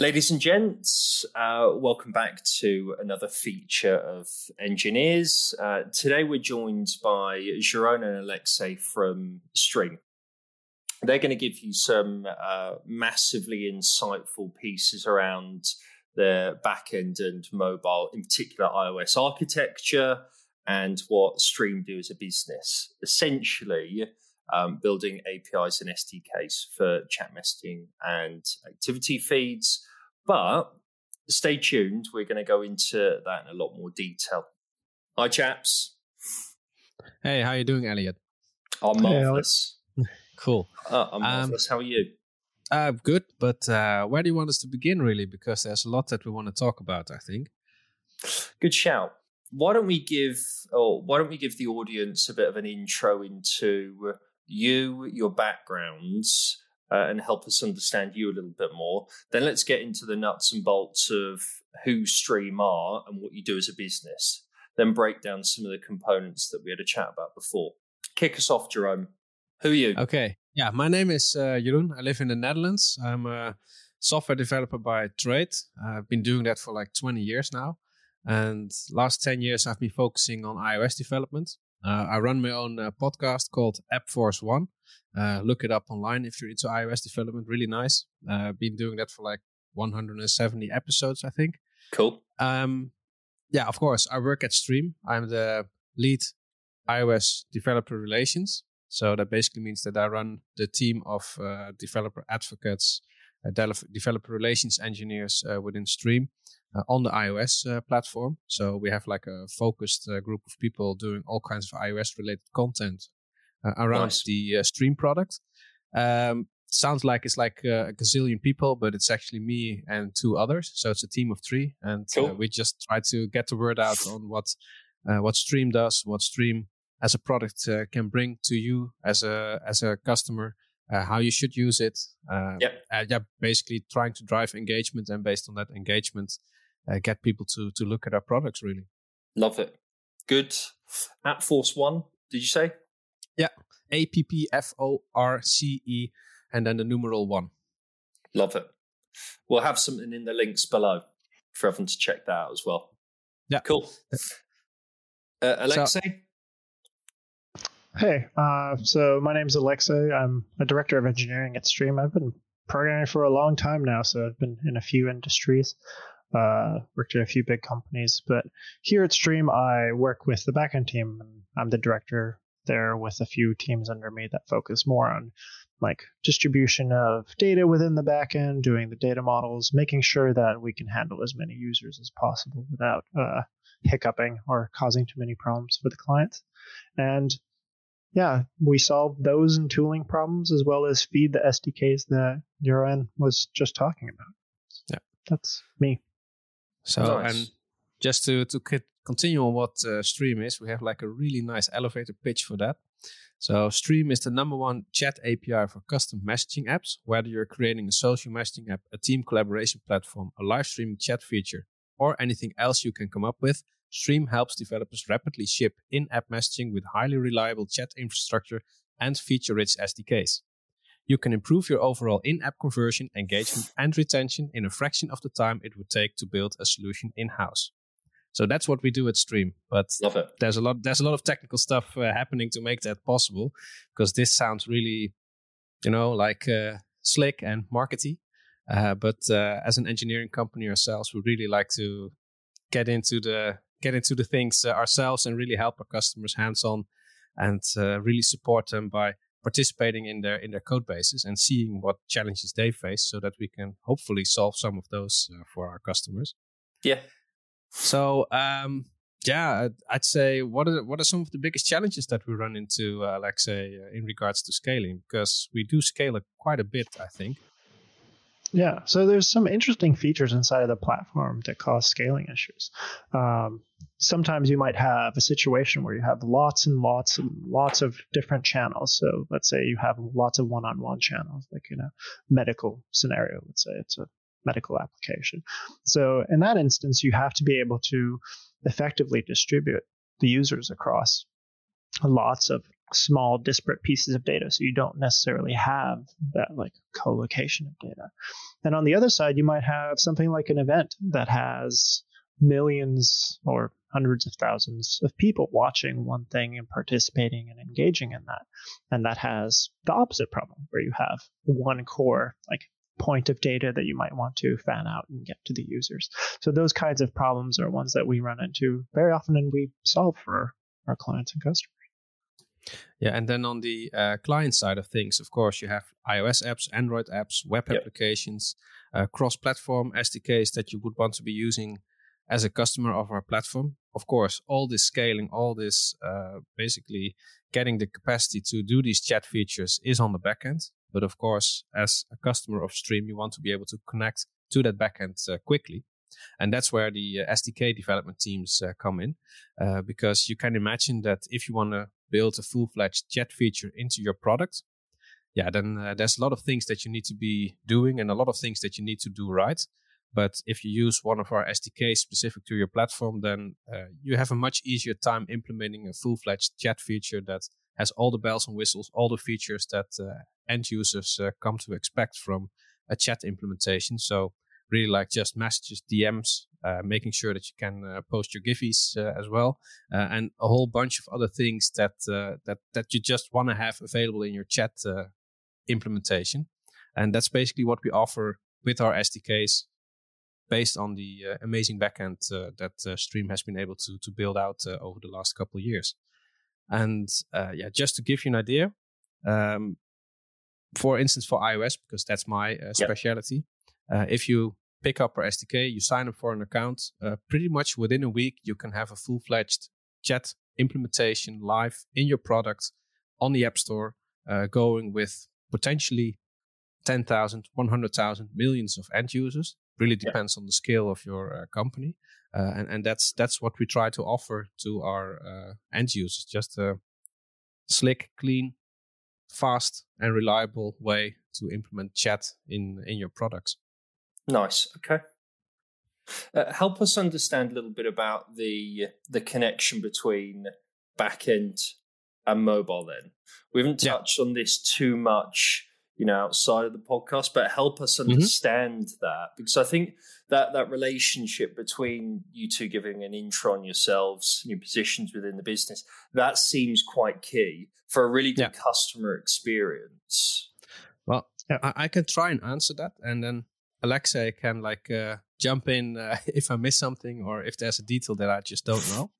Ladies and gents, uh, welcome back to another feature of Enginears. Uh, today we're joined by Jeroen and Alexei from Stream. They're going to give you some uh, massively insightful pieces around the backend and mobile, in particular iOS architecture and what Stream do as a business. Essentially, um, building APIs and SDKs for chat messaging and activity feeds. But stay tuned. We're going to go into that in a lot more detail. Hi, chaps. Hey, how you doing, Elliot? I'm marvelous. Hey, cool. Uh, I'm marvelous. Um, how are you? Uh, good, but uh, where do you want us to begin, really? Because there's a lot that we want to talk about. I think. Good shout. Why don't we give, or why don't we give the audience a bit of an intro into you, your backgrounds, uh, and help us understand you a little bit more. Then let's get into the nuts and bolts of who Stream are and what you do as a business. Then break down some of the components that we had a chat about before. Kick us off, Jeroen. Who are you? Okay. Yeah, my name is uh, Jeroen. I live in the Netherlands. I'm a software developer by trade. I've been doing that for like 20 years now. And last 10 years, I've been focusing on iOS development. Uh, I run my own uh, podcast called App Force One. Uh, look it up online if you're into iOS development. Really nice. Uh, been doing that for like 170 episodes, I think. Cool. Um, yeah, of course. I work at Stream. I'm the lead iOS developer relations. So that basically means that I run the team of uh, developer advocates, uh, developer relations engineers uh, within Stream on the iOS uh, platform. So we have like a focused uh, group of people doing all kinds of iOS related content around nice. the Stream product. Um, sounds like it's like a gazillion people, but it's actually me and two others. So it's a team of three, and cool. uh, we just try to get the word out on what uh, what Stream does, what Stream as a product uh, can bring to you as a as a customer, how you should use it. yeah, yeah, basically trying to drive engagement, and based on that engagement, uh, get people to to look at our products. Really, love it. Good. App Force One. Did you say? Yeah, A P P F O R C E, and then the numeral one. Love it. We'll have something in the links below for everyone to check that out as well. Yeah, cool. Uh, Alexei. So, hey, uh, so my name's Alexei. I'm a director of engineering at Stream. I've been programming for a long time now, so I've been in a few industries uh, worked at a few big companies. But here at Stream, I work with the backend team. And I'm the director there with a few teams under me that focus more on like distribution of data within the backend, doing the data models, making sure that we can handle as many users as possible without uh, hiccuping or causing too many problems for the clients. And yeah, we solve those and tooling problems as well as feed the SDKs that Jeroen was just talking about. Yeah, that's me. So nice. and just to to continue on what uh, Stream is, we have like a really nice elevator pitch for that. So Stream is the number one chat API for custom messaging apps. Whether you're creating a social messaging app, a team collaboration platform, a live streaming chat feature, or anything else you can come up with, Stream helps developers rapidly ship in-app messaging with highly reliable chat infrastructure and feature-rich SDKs. You can improve your overall in app conversion, engagement, and retention in a fraction of the time it would take to build a solution in house. So that's what we do at Stream. But there's a lot there's a lot of technical stuff uh, happening to make that possible because this sounds really, you know, like uh, slick and markety. Uh, but uh, as an engineering company ourselves, we really like to get into the get into the things uh, ourselves and really help our customers hands on and uh, really support them by participating in their in their code bases and seeing what challenges they face so that we can hopefully solve some of those uh, for our customers. Yeah. So um, yeah i'd say what are what are some of the biggest challenges that we run into uh, like say uh, in regards to scaling? Because we do scale it quite a bit i think yeah, so there's some interesting features inside of the platform that cause scaling issues. Um, sometimes you might have a situation where you have lots and lots and lots of different channels. So let's say you have lots of one-on-one channels, like in a medical scenario. Let's say it's a medical application. So in that instance, you have to be able to effectively distribute the users across lots of small disparate pieces of data. So you don't necessarily have that like co-location of data. And on the other side, you might have something like an event that has millions or hundreds of thousands of people watching one thing and participating and engaging in that. And that has the opposite problem where you have one core, like point of data that you might want to fan out and get to the users. So those kinds of problems are ones that we run into very often and we solve for our clients and customers. Yeah, and then on the uh, client side of things, of course, you have iOS apps, Android apps, web yep. applications, uh, cross-platform SDKs that you would want to be using as a customer of our platform. Of course, all this scaling, all this uh, basically getting the capacity to do these chat features is on the backend. But of course, as a customer of Stream, you want to be able to connect to that backend uh, quickly. And that's where the uh, SDK development teams uh, come in, uh, because you can imagine that if you want to build a full fledged chat feature into your product, yeah, then uh, there's a lot of things that you need to be doing and a lot of things that you need to do right. But if you use one of our SDKs specific to your platform, then uh, you have a much easier time implementing a full fledged chat feature that has all the bells and whistles, all the features that uh, end users uh, come to expect from a chat implementation. So really like just messages, DMs, making sure that you can uh, post your Giphies uh, as well, uh, and a whole bunch of other things that uh, that that you just want to have available in your chat uh, implementation. And that's basically what we offer with our SDKs, based on the amazing backend that Stream has been able to to build out over the last couple of years. And yeah, just to give you an idea, um, for instance, for iOS, because that's my specialty. Yep uh, if you pick up our SDK, you sign up for an account, uh, pretty much within a week, you can have a full fledged chat implementation live in your product on the App Store, uh, going with potentially 10,000, 100,000, millions of end users. Really depends yeah. on the scale of your uh, company. Uh, and, and that's that's what we try to offer to our uh, end users. Just a slick, clean, fast, and reliable way to implement chat in in your products. Nice. Okay. Uh, help us understand a little bit about the the connection between backend and mobile. Then we haven't touched yeah. on this too much, you know, outside of the podcast, but help us mm-hmm. understand mm-hmm. that because I think that that relationship between you two giving an intro on yourselves and your positions within the business that seems quite key for a really good yeah. customer experience. Well, yeah. I, I can try and answer that, and then Alexei can like uh, jump in uh, if I miss something or if there's a detail that I just don't know.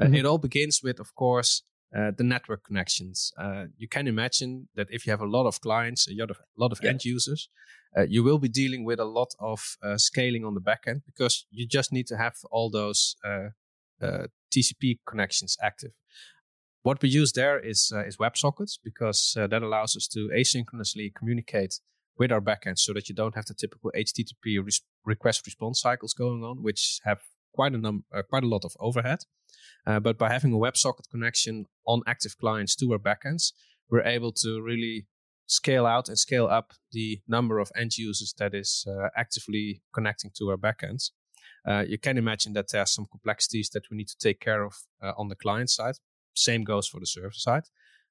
Uh, mm-hmm. It all begins with, of course, uh, the network connections. Uh, you can imagine that if you have a lot of clients, a lot of, a lot of yeah. end users, uh, you will be dealing with a lot of scaling on the back end because you just need to have all those TCP connections active. What we use there is is WebSockets because that allows us to asynchronously communicate with our backend so that you don't have the typical HTTP res- request response cycles going on, which have quite a num- uh, quite a lot of overhead. Uh, but by having a WebSocket connection on active clients to our backends, we're able to really scale out and scale up the number of end users that is uh, actively connecting to our backends. Uh, you can imagine that there are some complexities that we need to take care of uh, on the client side. Same goes for the server side.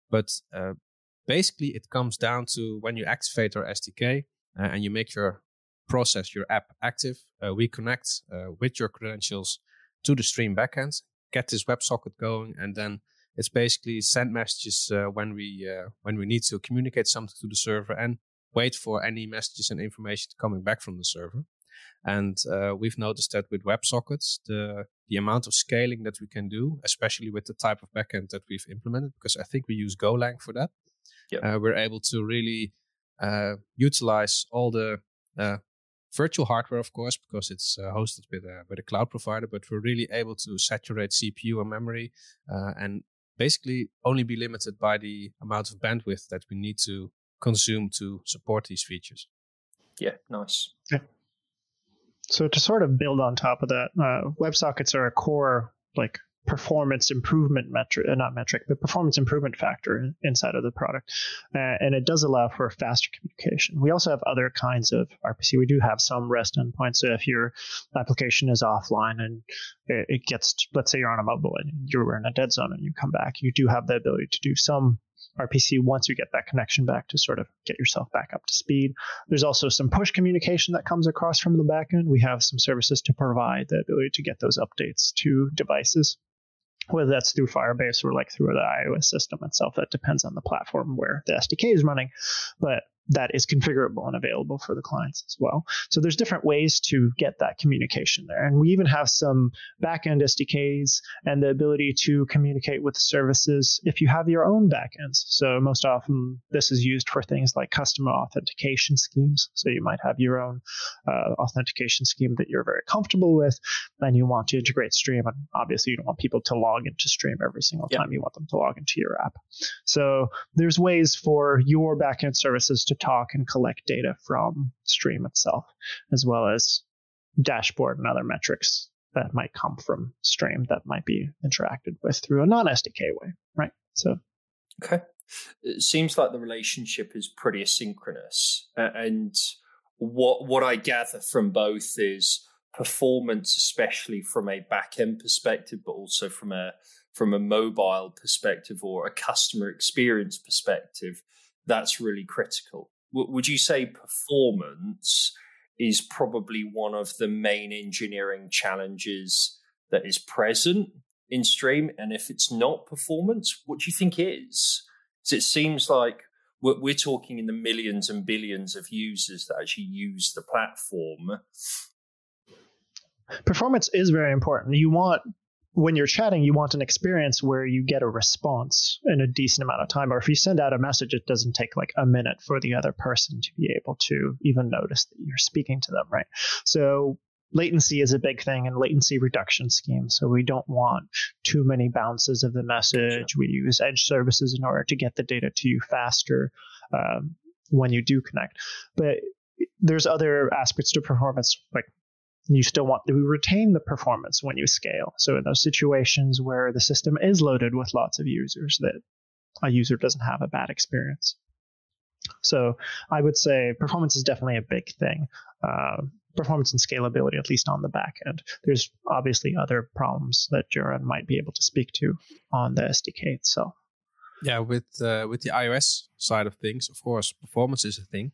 But uh, basically it comes down to when you activate our SDK uh, and you make your process, your app active, uh, we connect uh, with your credentials to the Stream backend, get this WebSocket going, and then it's basically send messages uh, when we uh, when we need to communicate something to the server and wait for any messages and information coming back from the server. And uh, we've noticed that with WebSockets, the the amount of scaling that we can do, especially with the type of backend that we've implemented, because I think we use Golang for that yep. uh, we're able to really uh, utilize all the uh, virtual hardware, of course, because it's uh, hosted with a, with a cloud provider, but we're really able to saturate CPU and memory uh, and basically only be limited by the amount of bandwidth that we need to consume to support these features. Yeah, nice. Yeah. So to sort of build on top of that, uh, WebSockets are a core like performance improvement metric, not metric, but performance improvement factor inside of the product. Uh, and it does allow for faster communication. We also have other kinds of RPC. We do have some REST endpoints. So if your application is offline and it, it gets, let's say you're on a mobile and you're in a dead zone and you come back, you do have the ability to do some RPC once you get that connection back to sort of get yourself back up to speed. There's also some push communication that comes across from the backend. We have some services to provide the ability to get those updates to devices whether that's through Firebase or like through the iOS system itself. That depends on the platform where the SDK is running. But that is configurable and available for the clients as well. So there's different ways to get that communication there. And we even have some backend SDKs and the ability to communicate with services if you have your own backends. So most often this is used for things like custom authentication schemes. So you might have your own uh, authentication scheme that you're very comfortable with and you want to integrate Stream. And obviously you don't want people to log into Stream every single time you want them to log into your app. So there's ways for your backend services to talk and collect data from Stream itself, as well as dashboard and other metrics that might come from Stream that might be interacted with through a non SDK way, right? So, okay, it seems like the relationship is pretty asynchronous, and what what I gather from both is performance, especially from a back end perspective, but also from a from a mobile perspective or a customer experience perspective, that's really critical. Would you say performance is probably one of the main engineering challenges that is present in stream? And if it's not performance what do you think is? Because it seems like we're, we're talking in the millions and billions of users that actually use the platform. Performance is very important. You want when you're chatting, you want an experience where you get a response in a decent amount of time. Or if you send out a message, it doesn't take like a minute for the other person to be able to even notice that you're speaking to them, right? So latency is a big thing and latency reduction schemes. So we don't want too many bounces of the message. We use edge services in order to get the data to you faster um, when you do connect. But there's other aspects to performance, like you still want to retain the performance when you scale. So in those situations where the system is loaded with lots of users, that a user doesn't have a bad experience. So I would say performance is definitely a big thing. Uh, performance and scalability, at least on the back end. There's obviously other problems that Jeroen might be able to speak to on the SDK itself. Yeah, with uh, with the iOS side of things, of course, performance is a thing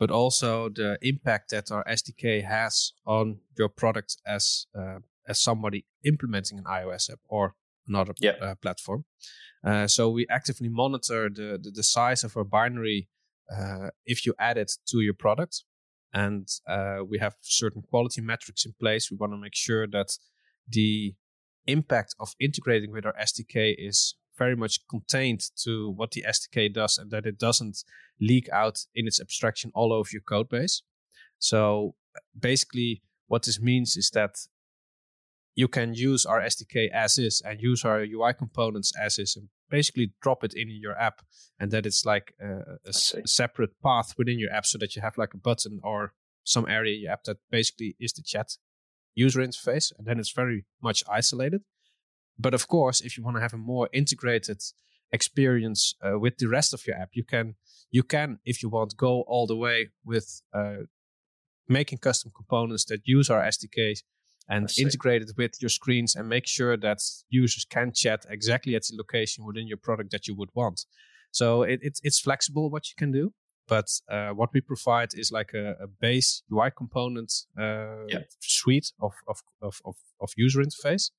but also the impact that our SDK has on your product as uh, as somebody implementing an iOS app or another yeah. uh, platform. Uh, so we actively monitor the, the, the size of our binary uh, if you add it to your product, and uh, we have certain quality metrics in place. We want to make sure that the impact of integrating with our SDK is very much contained to what the SDK does and that it doesn't leak out in its abstraction all over your code base. So basically, what this means is that you can use our SDK as is and use our UI components as is and basically drop it in your app and that it's like a, a separate path within your app so that you have like a button or some area in your app that basically is the chat user interface and then it's very much isolated but of course, if you want to have a more integrated experience uh, with the rest of your app, you can you can, if you want, go all the way with uh, making custom components that use our SDKs and integrate it with your screens and make sure that users can chat exactly at the location within your product that you would want. So it, it it's flexible what you can do, but uh, what we provide is like a, a base UI component uh, yeah. suite of, of, of, of, user interface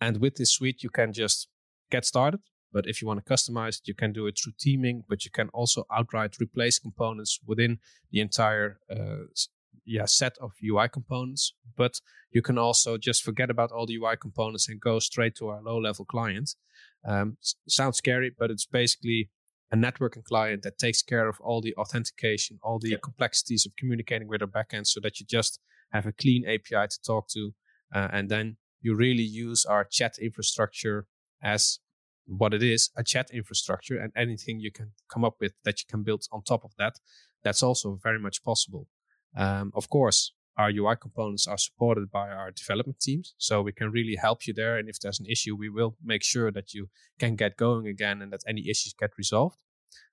and with this suite, you can just get started. But if you want to customize it, you can do it through theming, but you can also outright replace components within the entire uh, yeah, set of UI components. But you can also just forget about all the UI components and go straight to our low level client. Um, sounds scary, but it's basically a networking client that takes care of all the authentication, all the yeah. complexities of communicating with our backend so that you just have a clean API to talk to. Uh, and then you really use our chat infrastructure as what it is a chat infrastructure and anything you can come up with that you can build on top of that that's also very much possible um, of course our ui components are supported by our development teams so we can really help you there and if there's an issue we will make sure that you can get going again and that any issues get resolved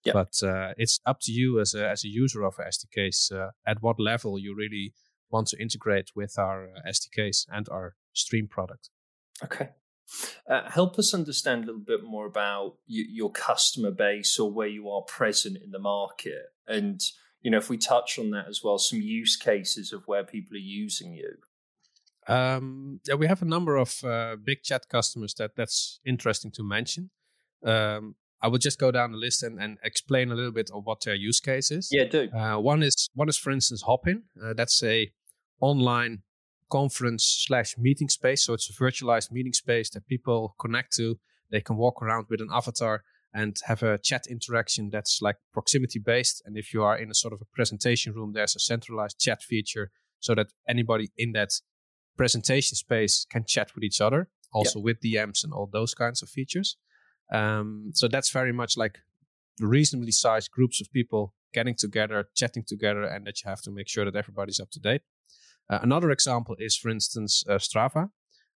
yep. but uh, it's up to you as a, as a user of sdks uh, at what level you really want to integrate with our uh, sdks and our stream product. Okay. Uh, help us understand a little bit more about y- your customer base or where you are present in the market. And, you know, if we touch on that as well, some use cases of where people are using you. Um, yeah, we have a number of uh, big chat customers that that's interesting to mention. Um, I will just go down the list and, and explain a little bit of what their use case is. Yeah, do. Uh, one is one is for instance Hopin. Uh, that's a online conference slash meeting space. So it's a virtualized meeting space that people connect to. They can walk around with an avatar and have a chat interaction that's like proximity based. And if you are in a sort of a presentation room, there's a centralized chat feature so that anybody in that presentation space can chat with each other, also yeah. with DMs and all those kinds of features. Um, so that's very much like reasonably sized groups of people getting together, chatting together, and that you have to make sure that everybody's up to date. Uh, another example is, for instance, uh, Strava.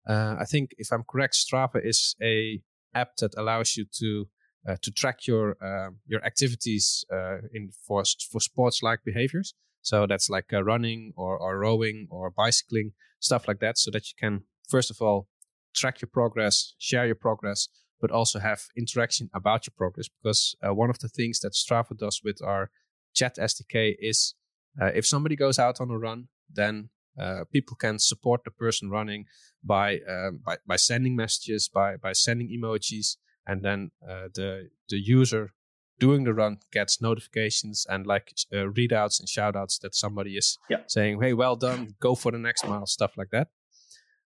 Uh, I think, if I'm correct, Strava is a app that allows you to uh, to track your um, your activities uh, in for for sports like behaviors. So that's like running or, or rowing or bicycling, stuff like that, so that you can first of all track your progress, share your progress, but also have interaction about your progress. Because one of the things that Strava does with our chat SDK is if somebody goes out on a run, then uh, people can support the person running by um, by, by sending messages, by by sending emojis, and then uh, the the user doing the run gets notifications and like uh, readouts and shoutouts that somebody is yeah. saying, "Hey, well done, go for the next mile," stuff like that.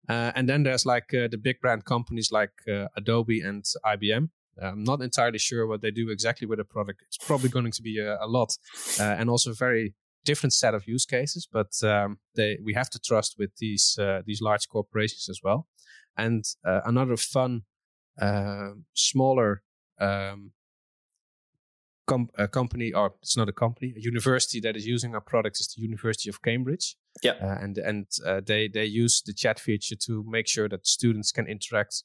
Uh, and then there's like uh, the big brand companies like Adobe and IBM. I'm not entirely sure what they do exactly with the product. It's probably going to be a, a lot, and also very different set of use cases, but um, they we have to trust with these uh, these large corporations as well. And uh, another fun, uh, smaller um, com- company, or it's not a company, a university that is using our products is the University of Cambridge. Yeah, uh, and and uh, they they use the chat feature to make sure that students can interact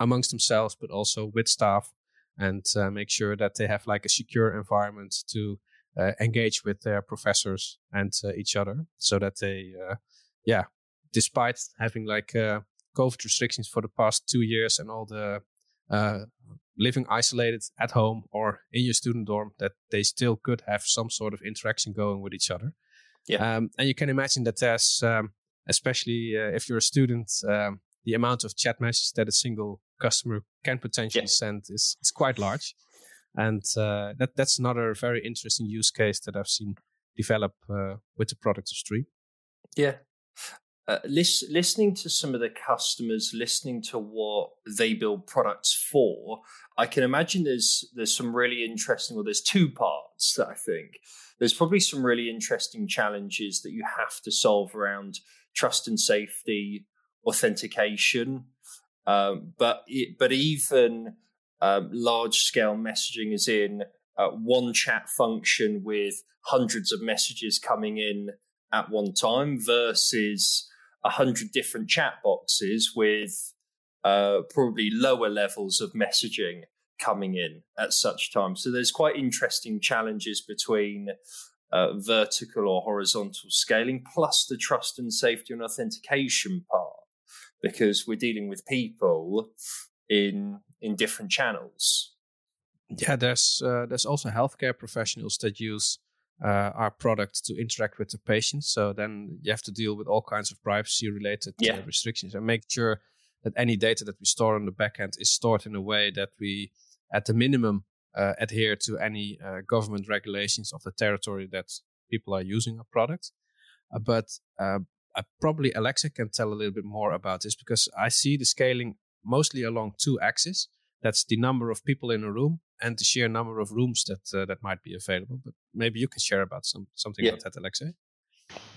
amongst themselves, but also with staff, and uh, make sure that they have like a secure environment to uh, engage with their professors and uh, each other so that they, uh, yeah, despite having like COVID restrictions for the past two years and all the living isolated at home or in your student dorm, that they still could have some sort of interaction going with each other. Yeah. Um, and you can imagine that there's, um, especially uh, if you're a student, um, the amount of chat messages that a single customer can potentially yeah. send is, is quite large and uh, that that's another very interesting use case that I've seen develop uh, with the product of Stream. Yeah. Uh, lis- listening to some of the customers, listening to what they build products for, I can imagine there's there's some really interesting. Well, there's two parts that I think there's probably some really interesting challenges that you have to solve around trust and safety, authentication, um, but it, but even um, large scale messaging is in uh, one chat function with hundreds of messages coming in at one time versus a hundred different chat boxes with uh, probably lower levels of messaging coming in at such times. So there's quite interesting challenges between uh, vertical or horizontal scaling, plus the trust and safety and authentication part, because we're dealing with people in in different channels. Yeah, there's uh, there's also healthcare professionals that use uh, our product to interact with the patients. So then you have to deal with all kinds of privacy related uh, yeah. uh, restrictions and make sure that any data that we store on the backend is stored in a way that we, at the minimum, uh, adhere to any uh, government regulations of the territory that people are using our product. Uh, but probably Alexei can tell a little bit more about this because I see the scaling mostly along two axes. That's the number of people in a room and the sheer number of rooms that uh, that might be available. But maybe you can share about some something yeah. about that, Alexei.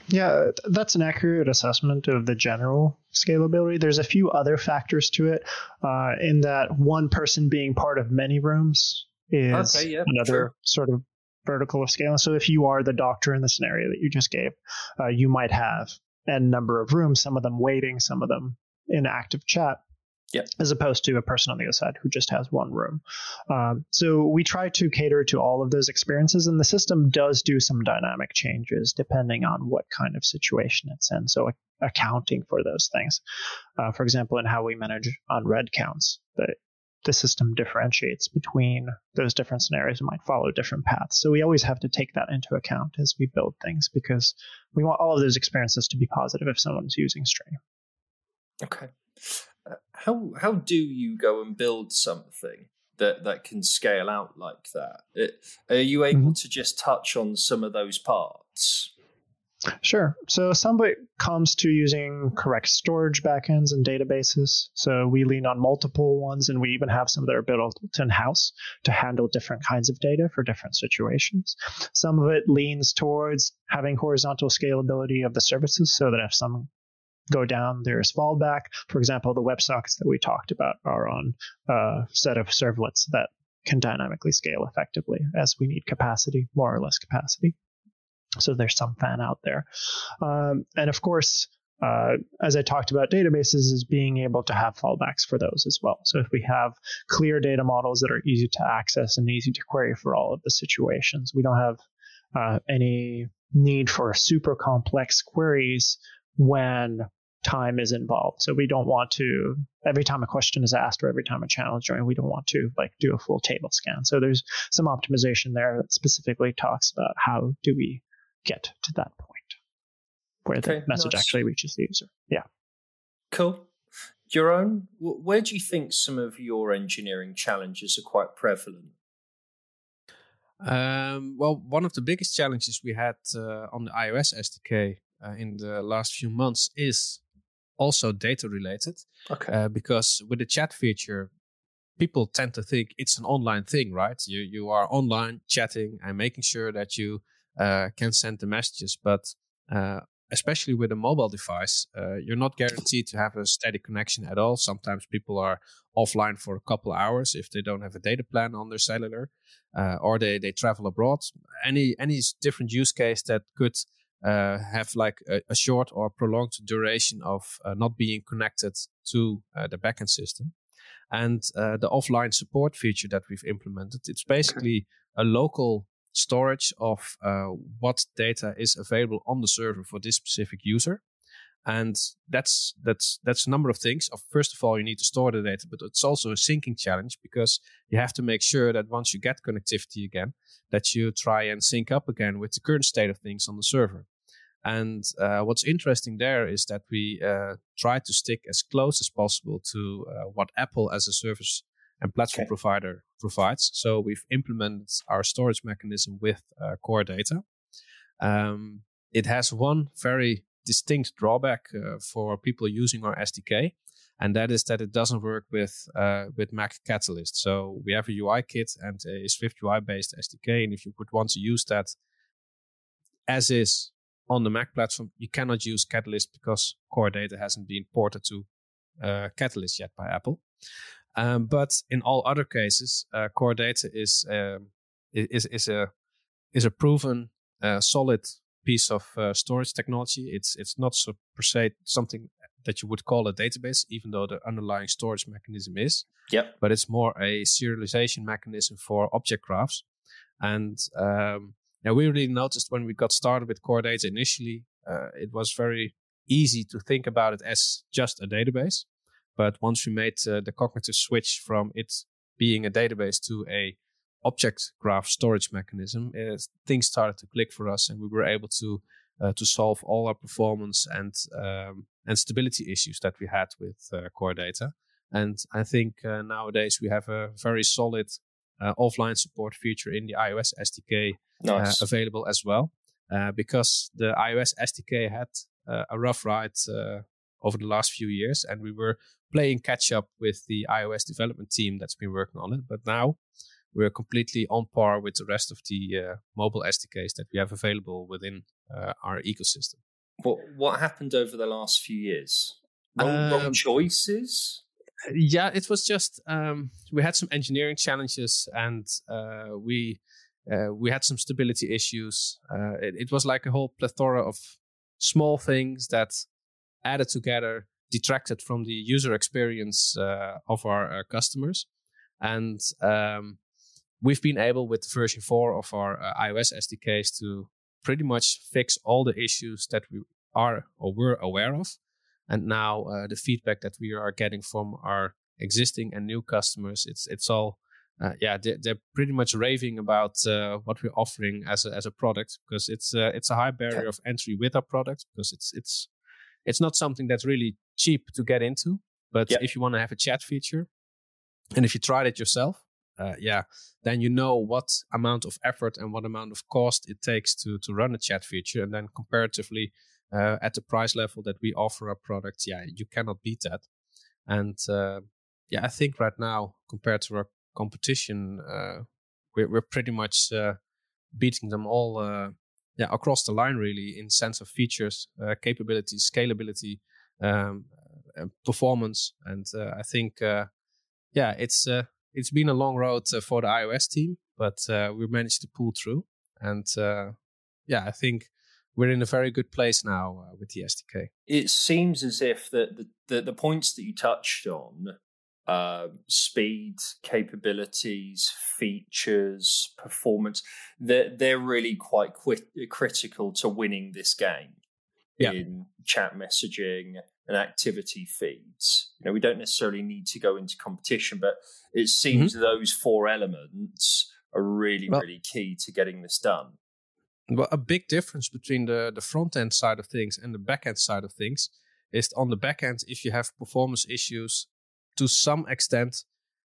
Yeah, that's an accurate assessment of the general scalability. There's a few other factors to it, uh, in that one person being part of many rooms is okay, yeah, another sure. sort of vertical of scaling. So if you are the doctor in the scenario that you just gave, uh, you might have n number of rooms, some of them waiting, some of them in active chat. Yep. As opposed to a person on the other side who just has one room. Um, so we try to cater to all of those experiences, and the system does do some dynamic changes depending on what kind of situation it's in. So accounting for those things. Uh, for example, in how we manage unread counts, the, the system differentiates between those different scenarios and might follow different paths. So we always have to take that into account as we build things because we want all of those experiences to be positive if someone's using Stream. Okay. How how do you go and build something that that can scale out like that? It, are you able mm-hmm. to just touch on some of those parts? Sure. So some of it comes to using correct storage backends and databases. So we lean on multiple ones, and we even have some that are built in house to handle different kinds of data for different situations. Some of it leans towards having horizontal scalability of the services so that if some go down, there's fallback. For example, the WebSockets that we talked about are on a set of servlets that can dynamically scale effectively as we need capacity, more or less capacity. So there's some fan out there. Um, and of course, uh, as I talked about databases, is being able to have fallbacks for those as well. So if we have clear data models that are easy to access and easy to query for all of the situations, we don't have uh, any need for super complex queries when time is involved. So we don't want to every time a question is asked or every time a channel is joined, we don't want to like do a full table scan. So there's some optimization there that specifically talks about how do we get to that point where okay, the message nice. actually reaches the user. Yeah. Cool. Jeroen, where do you think some of your engineering challenges are quite prevalent? Um, well, one of the biggest challenges we had uh, on the iOS SDK uh, in the last few months is also data related. Okay. Uh, because with the chat feature, people tend to think it's an online thing, right? You you are online chatting and making sure that you uh, can send the messages. But uh, especially with a mobile device, uh, you're not guaranteed to have a steady connection at all. Sometimes people are offline for a couple hours if they don't have a data plan on their cellular, uh, or they, they travel abroad. Any any different use case that could uh, have like a, a, short or prolonged duration of uh, not being connected to the backend system. And the offline support feature that we've implemented, it's basically a local storage of uh, what data is available on the server for this specific user. And that's that's that's a number of things. First of all you need to store the data but it's also a syncing challenge because you have to make sure that once you get connectivity again that you try and sync up again with the current state of things on the server and uh, what's interesting there is that we uh, try to stick as close as possible to uh, what apple as a service and platform okay. provider provides. So we've implemented our storage mechanism with uh, core data. Um, it has one very distinct drawback uh, for people using our SDK, and that is that it doesn't work with uh, with Mac Catalyst. So we have a UI kit and a Swift UI based SDK, and if you would want to use that as is on the Mac platform, you cannot use Catalyst because core data hasn't been ported to uh, Catalyst yet by Apple. Um, but in all other cases, uh, core data is um, is is a is a proven uh, solid piece of uh, storage technology. It's it's not so per se something that you would call a database, even though the underlying storage mechanism is. Yep. But it's more a serialization mechanism for object graphs. And um, yeah, we really noticed when we got started with core data initially, uh, it was very easy to think about it as just a database. But once we made uh, the cognitive switch from it being a database to a object graph storage mechanism, uh, things started to click for us, and we were able to uh, to solve all our performance and um, and stability issues that we had with uh, core data. And I think uh, nowadays we have a very solid offline support feature in the iOS SDK nice. available as well, because the iOS SDK had a rough ride over the last few years, and we were playing catch up with the iOS development team that's been working on it. But now we're completely on par with the rest of the uh, mobile SDKs that we have available within uh, our ecosystem. What what happened over the last few years? Wrong, um, wrong choices. Yeah, it was just um, we had some engineering challenges and uh, we uh, we had some stability issues. Uh, it, it was like a whole plethora of small things that added together detracted from the user experience uh, of our uh, customers. And um, we've been able, with version 4 of our uh, iOS SDKs, to pretty much fix all the issues that we are or were aware of. And now uh, the feedback that we are getting from our existing and new customers, it's it's all uh, yeah, they're, they're, pretty much raving about uh, what we're offering as a, as a product because it's uh, it's a high barrier of entry with our product because it's it's it's not something that's really cheap to get into. But yep. if you want to have a chat feature, and if you tried it yourself, uh, yeah, then you know what amount of effort and what amount of cost it takes to to run a chat feature, and then comparatively uh, at the price level that we offer our products, yeah, you cannot beat that. And uh, yeah, I think right now compared to our competition, uh, we're, we're pretty much uh, beating them all uh, yeah, across the line, really, in sense of features, uh, capabilities, scalability, um, performance. And I think, yeah, it's it's been a long road for the iOS team, but we managed to pull through. And yeah, I think we're in a very good place now uh, with the SDK. It seems as if the, the, the, the points that you touched on uh, speed, capabilities, features, performance, they're, they're really quite critical to winning this game yeah. in chat messaging and activity feeds. You know, we don't necessarily need to go into competition, but it seems mm-hmm. those four elements are really, well, really key to getting this done. Well, a big difference between the, the front end side of things and the back end side of things is on the back end, if you have performance issues to some extent,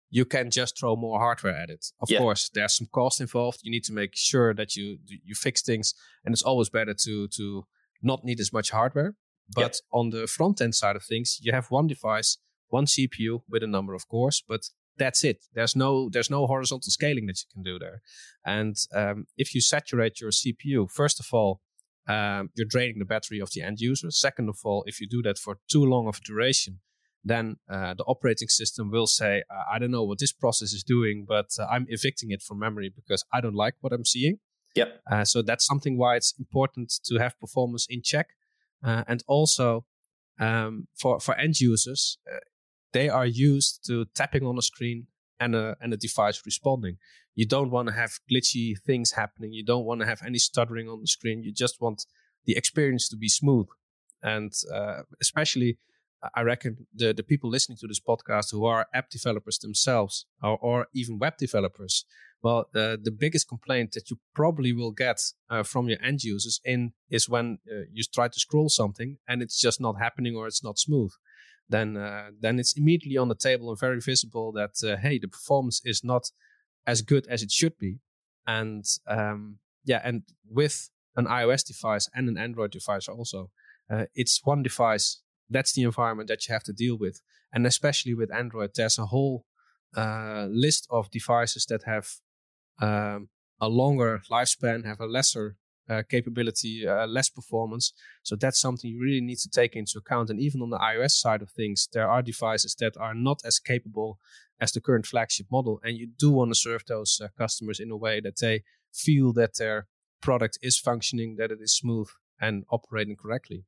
you can just throw more hardware at it. Of yeah. course, there's some cost involved. You need to make sure that you you fix things, and it's always better to to not need as much hardware. But yeah. on the front end side of things, you have one device, one CPU with a number of cores, but that's it. There's no there's no horizontal scaling that you can do there. And um, if you saturate your CPU, first of all, um, you're draining the battery of the end user. Second of all, if you do that for too long of a duration, then uh, the operating system will say, I don't know what this process is doing, but uh, I'm evicting it from memory because I don't like what I'm seeing. Yep. Uh, so that's something why it's important to have performance in check. Uh, and also um, for, for end users, uh, they are used to tapping on a screen and a, and a device responding. You don't want to have glitchy things happening. You don't want to have any stuttering on the screen. You just want the experience to be smooth. And uh, especially I reckon the, the people listening to this podcast who are app developers themselves or, or even web developers, well, the, the biggest complaint that you probably will get uh, from your end users in is when uh, you try to scroll something and it's just not happening or it's not smooth. Then, uh, then it's immediately on the table and very visible that uh, hey, the performance is not as good as it should be. And um, yeah, and with an iOS device and an Android device also, uh, it's one device that's the environment that you have to deal with. And especially with Android, there's a whole list of devices that have um, a longer lifespan, have a lesser uh, capability, uh, less performance. So that's something you really need to take into account. And even on the iOS side of things, there are devices that are not as capable as the current flagship model. And you do want to serve those uh, customers in a way that they feel that their product is functioning, that it is smooth and operating correctly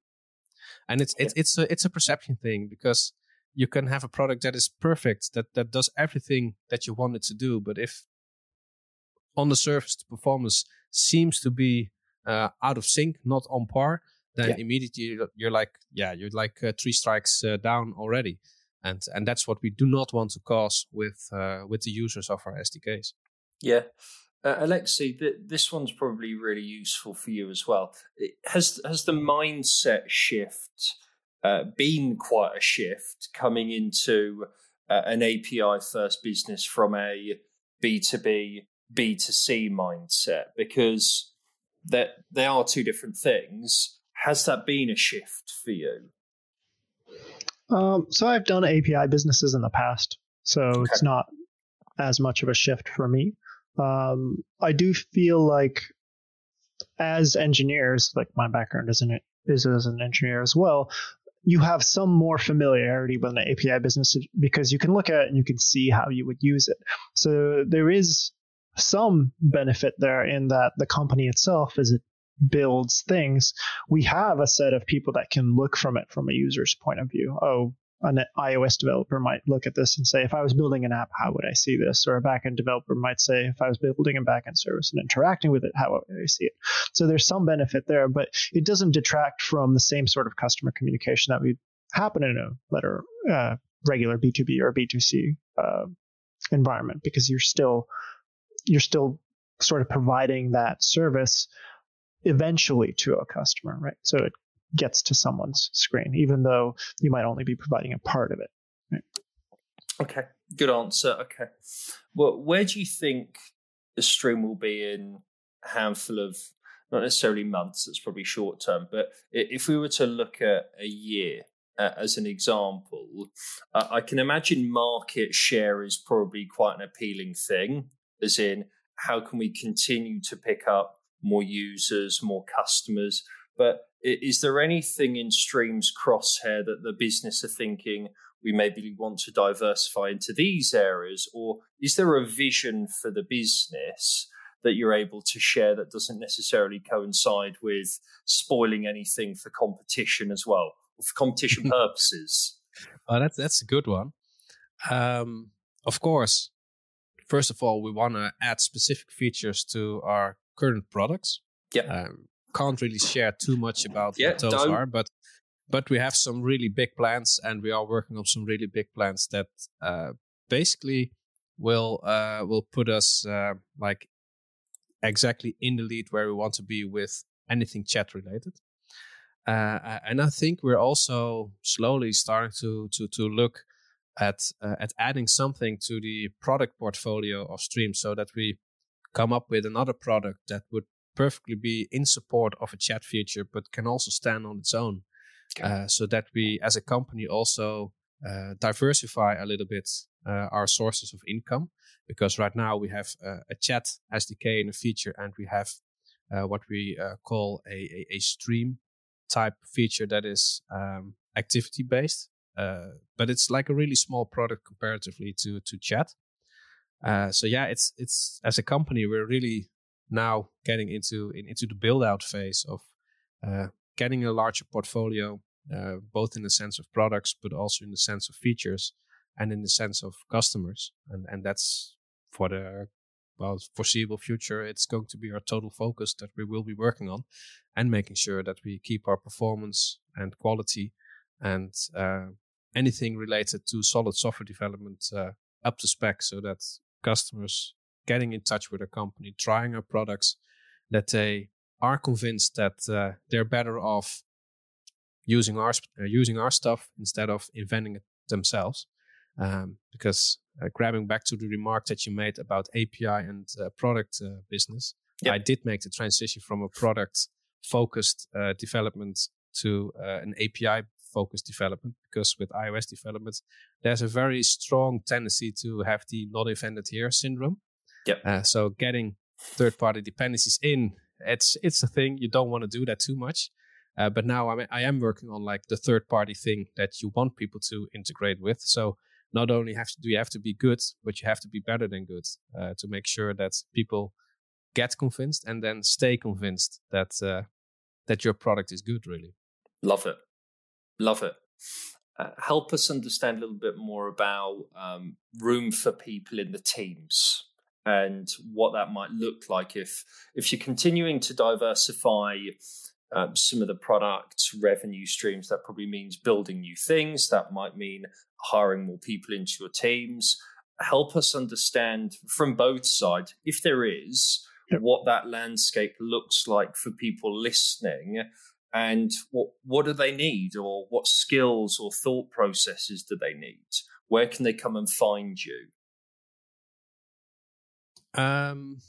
and it's it's it's a it's a perception thing because you can have a product that is perfect that that does everything that you want it to do but if on the surface the performance seems to be uh, out of sync not on par then yeah. immediately you're like yeah you're like uh, three strikes uh, down already and and that's what we do not want to cause with uh, with the users of our sdks yeah uh, Alexei, th- this one's probably really useful for you as well. It has has the mindset shift uh, been quite a shift coming into uh, an API first business from a B two B B two C mindset because that they are two different things. Has that been a shift for you? Um, so I've done API businesses in the past, so okay. it's not as much of a shift for me um, I do feel like as engineers, like my background is in is as an engineer as well, you have some more familiarity with an API business because you can look at it and you can see how you would use it. So there is some benefit there in that the company itself is it builds things, we have a set of people that can look from it from a user's point of view. Oh, an iOS developer might look at this and say, if I was building an app, how would I see this? Or a backend developer might say, if I was building a backend service and interacting with it, how would I see it? So there's some benefit there, but it doesn't detract from the same sort of customer communication that would happen in a letter, uh, regular B2B or B2C uh, environment because you're still you're still sort of providing that service eventually to a customer, right? So it gets to someone's screen, even though you might only be providing a part of it. Right? Okay, good answer. Okay, well, where do you think the stream will be in a handful of not necessarily months? That's probably short term, but if we were to look at a year uh, as an example, uh, I can imagine market share is probably quite an appealing thing, as in how can we continue to pick up more users, more customers. But is there anything in Stream's crosshair that the business are thinking we maybe want to diversify into these areas? Or is there a vision for the business that you're able to share that doesn't necessarily coincide with spoiling anything for competition as well, or for competition purposes? Oh, that's that's a good one. Um, of course, first of all, we want to add specific features to our current products. Yeah. Um, can't really share too much about yeah, what those don't. are, but but we have some really big plans, and we are working on some really big plans that uh, basically will uh, will put us uh, like exactly in the lead where we want to be with anything chat related. Uh, and I think we're also slowly starting to to to look at uh, at adding something to the product portfolio of Stream, so that we come up with another product that would perfectly be in support of a chat feature, but can also stand on its own. Okay. Uh, so that we, as a company, also uh, diversify a little bit uh, our sources of income. Because right now we have uh, a chat SDK in a feature, and we have uh, what we uh, call a, a, a, stream type feature that is um, activity based. But it's like a really small product comparatively to to chat. so yeah, it's it's as a company we're really now getting into in, into the build out phase of uh, getting a larger portfolio, uh, both in the sense of products, but also in the sense of features and in the sense of customers. And and that's for the well foreseeable future. It's going to be our total focus that we will be working on, and making sure that we keep our performance and quality and uh, anything related to solid software development uh, up to spec, so that customers getting in touch with a company, trying our products, that they are convinced that uh, they're better off using our uh, using our stuff instead of inventing it themselves. Um, because uh, grabbing back to the remark that you made about API and uh, product uh, business, yep. I did make the transition from a product focused uh, development to an API focused development because with iOS development, there's a very strong tendency to have the not invented here syndrome. Yep. Uh, so getting third party dependencies in, it's it's a thing. You don't want to do that too much. Uh, but now I'm, I am working on like the third party thing that you want people to integrate with. So not only have to, do you have to be good, but you have to be better than good uh, to make sure that people get convinced and then stay convinced that uh, that your product is good. Really, love it, love it. Uh, help us understand a little bit more about um, room for people in the teams and what that might look like if if you're continuing to diversify um, some of the product revenue streams that probably means building new things that might mean hiring more people into your teams help us understand from both sides if there is yep. what that landscape looks like for people listening and what what do they need or what skills or thought processes do they need where can they come and find you um,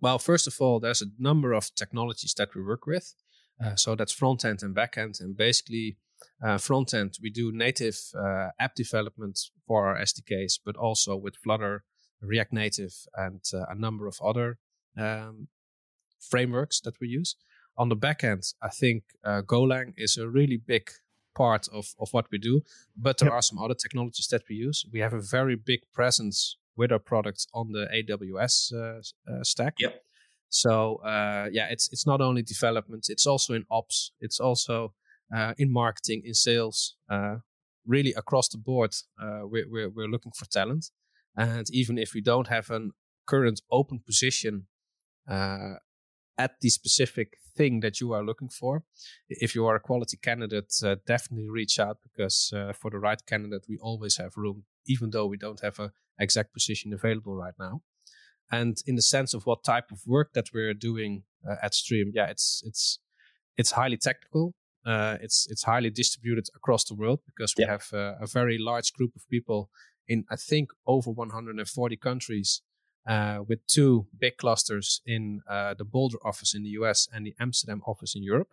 well, first of all, there's a number of technologies that we work with. Uh, so that's front end and back end. And basically, uh, front end, we do native uh, app development for our SDKs, but also with Flutter, React Native, and uh, a number of other um, frameworks that we use. On the back end, I think uh, Golang is a really big part of, of what we do, but there yep. are some other technologies that we use. We have a very big presence with our products on the AWS uh, uh, stack. Yep. So uh, yeah, it's it's not only development; it's also in ops. It's also uh, in marketing, in sales. Uh, really across the board, uh, we're, we're we're looking for talent. And even if we don't have a current open position uh, at the specific thing that you are looking for, if you are a quality candidate, uh, definitely reach out because for the right candidate, we always have room, even though we don't have an exact position available right now and in the sense of what type of work that we're doing uh, at Stream, yeah, it's it's it's highly technical. Uh, it's it's highly distributed across the world because we yeah. have uh, a very large group of people in I think over 140 countries, uh, with two big clusters in uh, the Boulder office in the US and the Amsterdam office in Europe.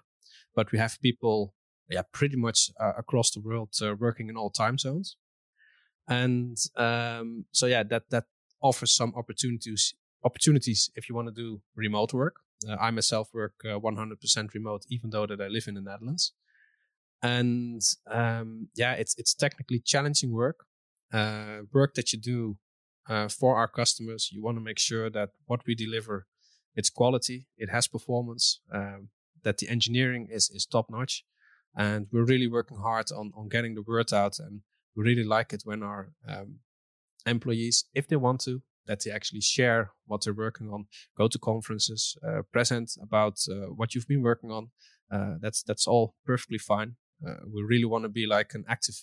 But we have people, yeah, pretty much uh, across the world working in all time zones. And um, so yeah, that that offers some opportunities opportunities if you want to do remote work. Uh, I myself work uh, 100% remote, even though that I live in the Netherlands. And um, yeah, it's it's technically challenging work, uh, work that you do uh, for our customers. You want to make sure that what we deliver, it's quality, it has performance, um, that the engineering is is top notch, and we're really working hard on on getting the word out. And we really like it when our um, employees, if they want to, that they actually share what they're working on, go to conferences, uh, present about uh, what you've been working on. Uh, that's that's all perfectly fine. Uh, we really want to be like an active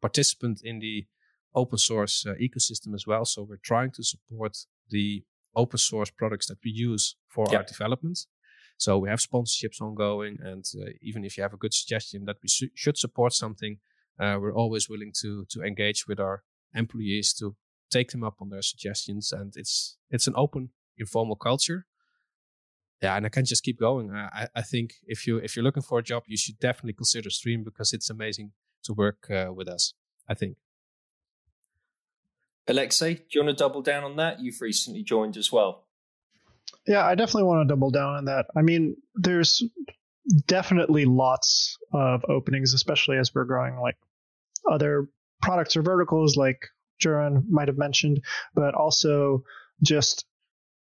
participant in the open source uh, ecosystem as well. So we're trying to support the open source products that we use for yep. our development. So we have sponsorships ongoing, and uh, even if you have a good suggestion that we su- should support something, we're always willing to to engage with our employees to take them up on their suggestions, and it's it's an open, informal culture. Yeah, and I can just keep going. I, I think if you if you're looking for a job, you should definitely consider Stream because it's amazing to work uh, with us. I think. Alexei, do you want to double down on that? You've recently joined as well. Yeah, I definitely want to double down on that. I mean, there's definitely lots of openings, especially as we're growing like other products or verticals like Jeroen might have mentioned, but also just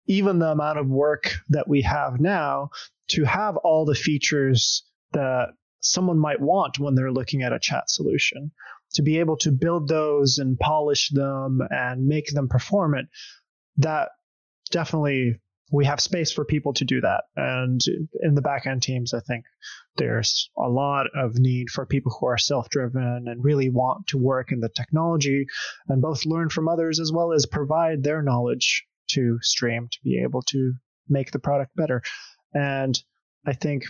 even the amount of work that we have now to have all the features that someone might want when they're looking at a chat solution to be able to build those and polish them and make them performant that definitely we have space for people to do that. And in the backend teams, I think there's a lot of need for people who are self driven and really want to work in the technology and both learn from others as well as provide their knowledge to Stream to be able to make the product better. And I think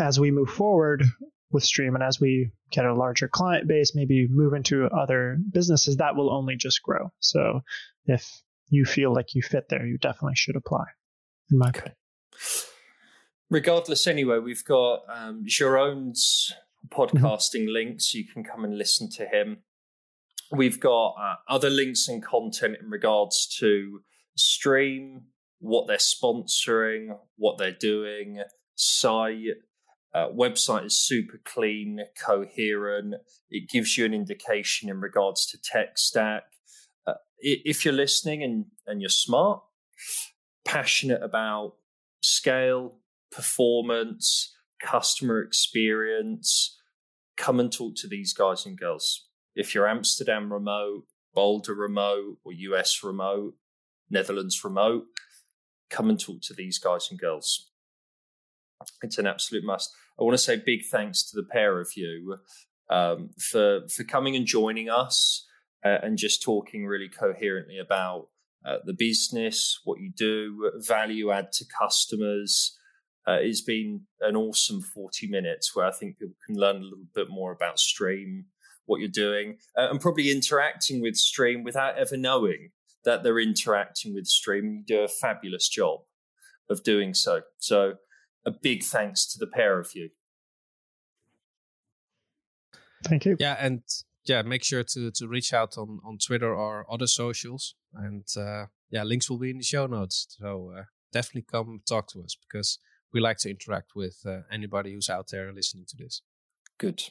as we move forward with Stream and as we get a larger client base, maybe move into other businesses, that will only just grow. So if you feel like you fit there, you definitely should apply. In my okay. Regardless, anyway, we've got um, Jeroen's podcasting mm-hmm. links. You can come and listen to him. We've got uh, other links and content in regards to stream, what they're sponsoring, what they're doing, site. Uh, website is super clean, coherent. It gives you an indication in regards to tech stack if you're listening and, and you're smart, passionate about scale, performance, customer experience, come and talk to these guys and girls. If you're Amsterdam remote, Boulder remote, or US remote, Netherlands remote, come and talk to these guys and girls. It's an absolute must. I want to say big thanks to the pair of you um, for for coming and joining us uh, and just talking really coherently about uh, the business, what you do, value add to customers. Uh, it's been an awesome 40 minutes where I think people can learn a little bit more about Stream, what you're doing, uh, and probably interacting with Stream without ever knowing that they're interacting with Stream. You do a fabulous job of doing so. So, a big thanks to the pair of you. Thank you. Yeah, and yeah, make sure to to reach out on on Twitter or other socials, and uh, yeah, links will be in the show notes. So uh, definitely come talk to us because we like to interact with uh, anybody who's out there listening to this. Good,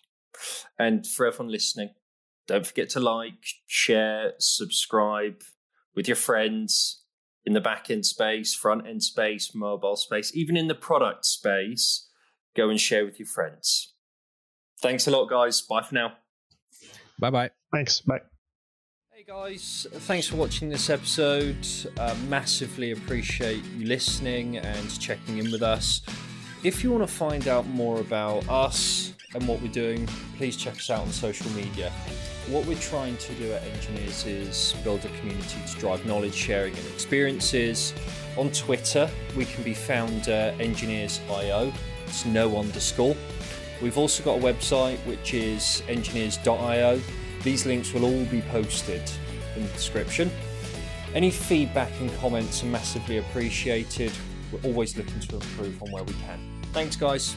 and for everyone listening, don't forget to like, share, subscribe with your friends. In the back end space, front end space, mobile space, even in the product space, go and share with your friends. Thanks a lot, guys. Bye for now. Bye bye. Thanks. Bye. Hey guys, thanks for watching this episode. Uh, massively appreciate you listening and checking in with us. If you want to find out more about us and what we're doing, please check us out on social media. What we're trying to do at Enginears is build a community to drive knowledge sharing and experiences. On Twitter, we can be found uh, at enginears.io. It's no underscore. We've also got a website which is enginears.io. These links will all be posted in the description. Any feedback and comments are massively appreciated. We're always looking to improve on where we can. Thanks, guys.